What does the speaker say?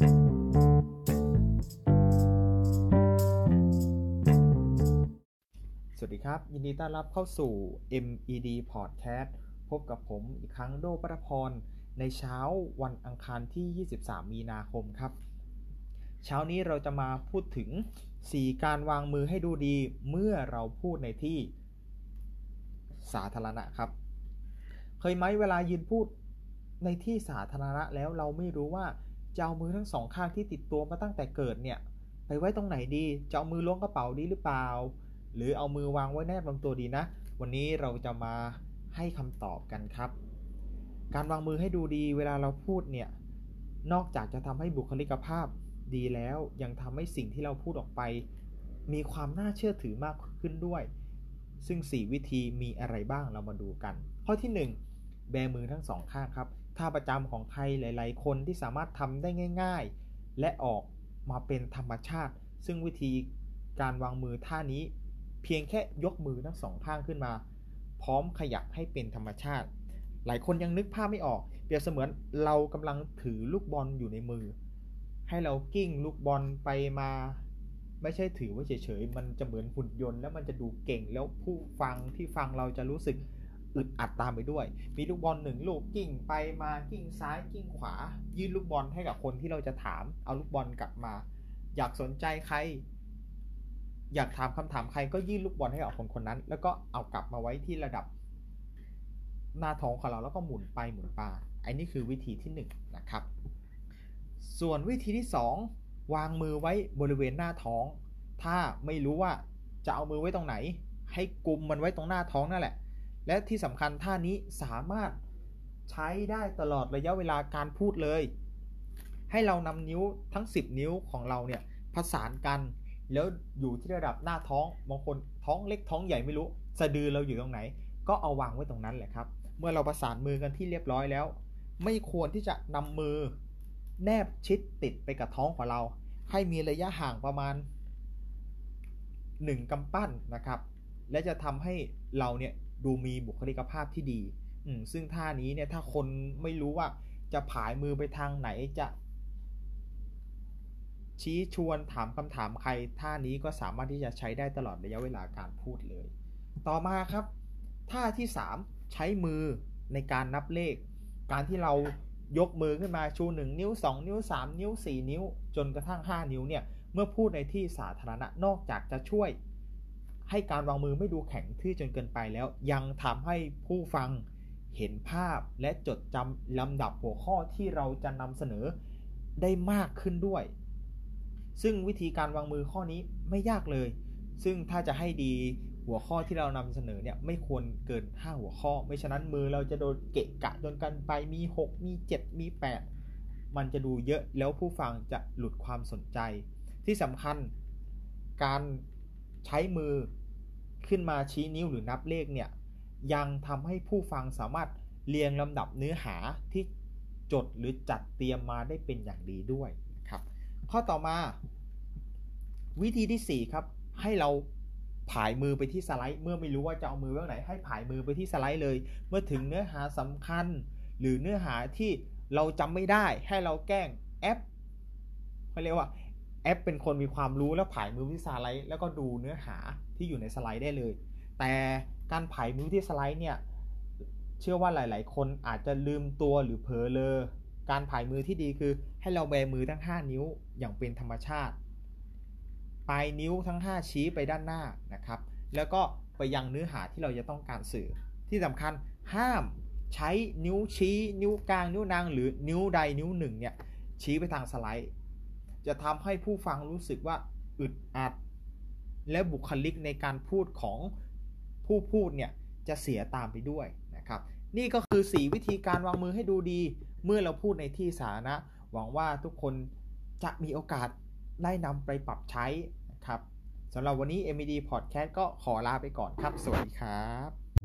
สวัสดีครับ ยินดีต้อนรับเข้าสู่ MED Podcast พบกับผมอีกครั้งโดปรพร ในเช้าวันอังคารที่ 23 มีนาคมครับ เช้านี้เราจะมาพูดถึง 4 การวางมือให้ดูดีเมื่อเราพูดในที่สาธารณะครับ เคยไหมเวลายืนพูดในที่สาธารณะแล้วเราไม่รู้ว่า จะเอามือทั้งสองข้างที่ติดตัวมาตั้งแต่เกิดเนี่ย ไปไว้ตรงไหนดีจะเอามือล้วงกระเป๋าดีหรือเปล่า หรือเอามือวางไว้แนบลำตัวดีนะ วันนี้เราจะมาให้คำตอบกันครับ การวางมือให้ดูดีเวลาเราพูดเนี่ย นอกจากจะทำให้บุคลิกภาพดีแล้วยังทำให้สิ่งที่เราพูดออกไป มีความน่าเชื่อถือมากขึ้นด้วย ซึ่ง 4 วิธีมีอะไรบ้างเรามาดูกัน ข้อที่ 1 แบมือทั้งสองข้างครับท่าประจำของใครหลาย ๆ คนที่สามารถทำได้ง่าย ๆ และออกมาเป็นธรรมชาติ ซึ่งวิธีการวางมือท่านี้ เพียงแค่ยกมือทั้งสองข้างขึ้นมา พร้อมขยับให้เป็นธรรมชาติ หลายคนยังนึกภาพไม่ออก เปรียบเสมือนเรากำลังถือลูกบอลอยู่ในมือ ให้เรากิ้งลูกบอลไปมา ไม่ใช่ถือไว้เฉย ๆ มันจะเหมือนหุ่นยนต์แล้วมันจะดูเก่งแล้วผู้ฟังที่ฟังเราจะรู้สึก อึดอัดตามไปด้วย มีลูกบอลหนึ่งลูกกิ้งไปมากิ้งซ้ายกิ้งขวา ยื่นลูกบอลให้กับคนที่เราจะถาม เอาลูกบอลกลับมา อยากสนใจใคร อยากถามคำถามใครก็ยื่นลูกบอลให้กับคนคนนั้น แล้วก็เอากลับมาไว้ที่ระดับ หน้าท้องของเราแล้วก็หมุนไปหมุนมาอันนี้คือวิธีที่1นนะครับ ส่วนวิธีที่ 2 วางมือไว้บริเวณหน้าท้อง ถ้าไม่รู้ว่าจะเอามือไว้ตรงไหน ให้กุมมันไว้ตรงหน้าท้องนั่นแหละ และที่สำคัญท่านี้สามารถใช้ได้ตลอดระยะเวลาการพูดเลย ให้เรานำนิ้วทั้ง 10 นิ้วของเราเนี่ยผสานกันแล้วอยู่ที่ระดับหน้าท้องบางคนท้องเล็กท้องใหญ่ไม่รู้ สะดือเราอยู่ตรงไหน ก็เอาวางไว้ตรงนั้นแหละครับ เมื่อเราประสานมือกันที่เรียบร้อยแล้ว ไม่ควรที่จะนำมือ แนบชิดติดไปกับท้องของเรา ให้มีระยะห่างประมาณ 1กำปั้นนะครับ และจะทำให้เราเนี่ย ดูมีบุคลิกภาพที่ดีซึ่งท่านี้เนี่ยถ้าคนไม่รู้ว่าจะผายมือไปทางไหนจะ ชี้ชวนถามคำถามใคร ท่านี้ก็สามารถที่จะใช้ได้ตลอดระยะเวลาการพูดเลย ต่อมาครับ ท่าที่ 3 ใช้มือในการนับเลข การที่เรายกมือขึ้นมาชู 1 นิ้ว 2 นิ้ว 3 นิ้ว 4 นิ้ว จนกระทั่ง 5 นิ้วเนี่ยเมื่อพูดในที่สาธารณะนอกจากจะช่วย ให้การวางมือไม่ดูแข็งทื่อจนเกินไปแล้ว ยังทำให้ผู้ฟังเห็นภาพและจดจำลำดับหัวข้อที่เราจะนำเสนอได้มากขึ้นด้วย ซึ่งวิธีการวางมือข้อนี้ไม่ยากเลย ซึ่งถ้าจะให้ดีหัวข้อที่เรานำเสนอเนี่ยไม่ควรเกิน 5 หัวข้อ ไม่ฉะนั้นมือเราจะโดนเกะกะจนกันไปมี 6 มี 7 มี 8 มันจะดูเยอะแล้วผู้ฟังจะหลุดความสนใจ ที่สำคัญการใช้มือ ขึ้นมาชี้นิ้วหรือนับเลขเนี่ยยังทำให้ผู้ฟังสามารถเรียงลำดับเนื้อหาที่จดหรือจัดเตรียมมาได้เป็นอย่างดีด้วยครับข้อต่อมา วิธีที่ 4 ครับ ให้เราผายมือไปที่สไลด์ เมื่อไม่รู้ว่าจะเอามือไว้ไหน ให้ผายมือไปที่สไลด์เลย เมื่อถึงเนื้อหาสำคัญ หรือเนื้อหาที่เราจำไม่ได้ ให้เราแกล้งแอปเขาเรียกว่า แอปเป็นคนมีความรู้แล้วผายมือที่สไลด์แล้วก็ดูเนื้อหาที่อยู่ในสไลด์ได้เลย แต่การผายมือที่สไลด์เนี่ยเชื่อว่าหลาย ๆ คนอาจจะลืมตัวหรือเผลอเลยการผายมือที่ดีคือให้เราแบมือทั้ง 5 นิ้วอย่างเป็นธรรมชาติ ปลายนิ้วทั้ง 5 ชี้ไปด้านหน้านะครับ แล้วก็ไปยังเนื้อหาที่เราจะต้องการสื่อ ที่สำคัญห้ามใช้นิ้วชี้ นิ้วกลาง นิ้วนางหรือนิ้วใดนิ้วหนึ่งเนี่ยชี้ไปทางสไลด์ จะทำให้ผู้ฟังรู้สึกว่าอึดอัด และบุคลิกในการพูดของผู้พูดเนี่ยจะเสียตามไปด้วยนะครับ นี่ก็คือ 4 วิธีการวางมือให้ดูดี เมื่อเราพูดในที่สาธารณะ หวังว่าทุกคนจะมีโอกาสได้นำไปปรับใช้นะครับสำหรับวันนี้ MED Podcast ก็ขอลาไปก่อนครับ สวัสดีครับ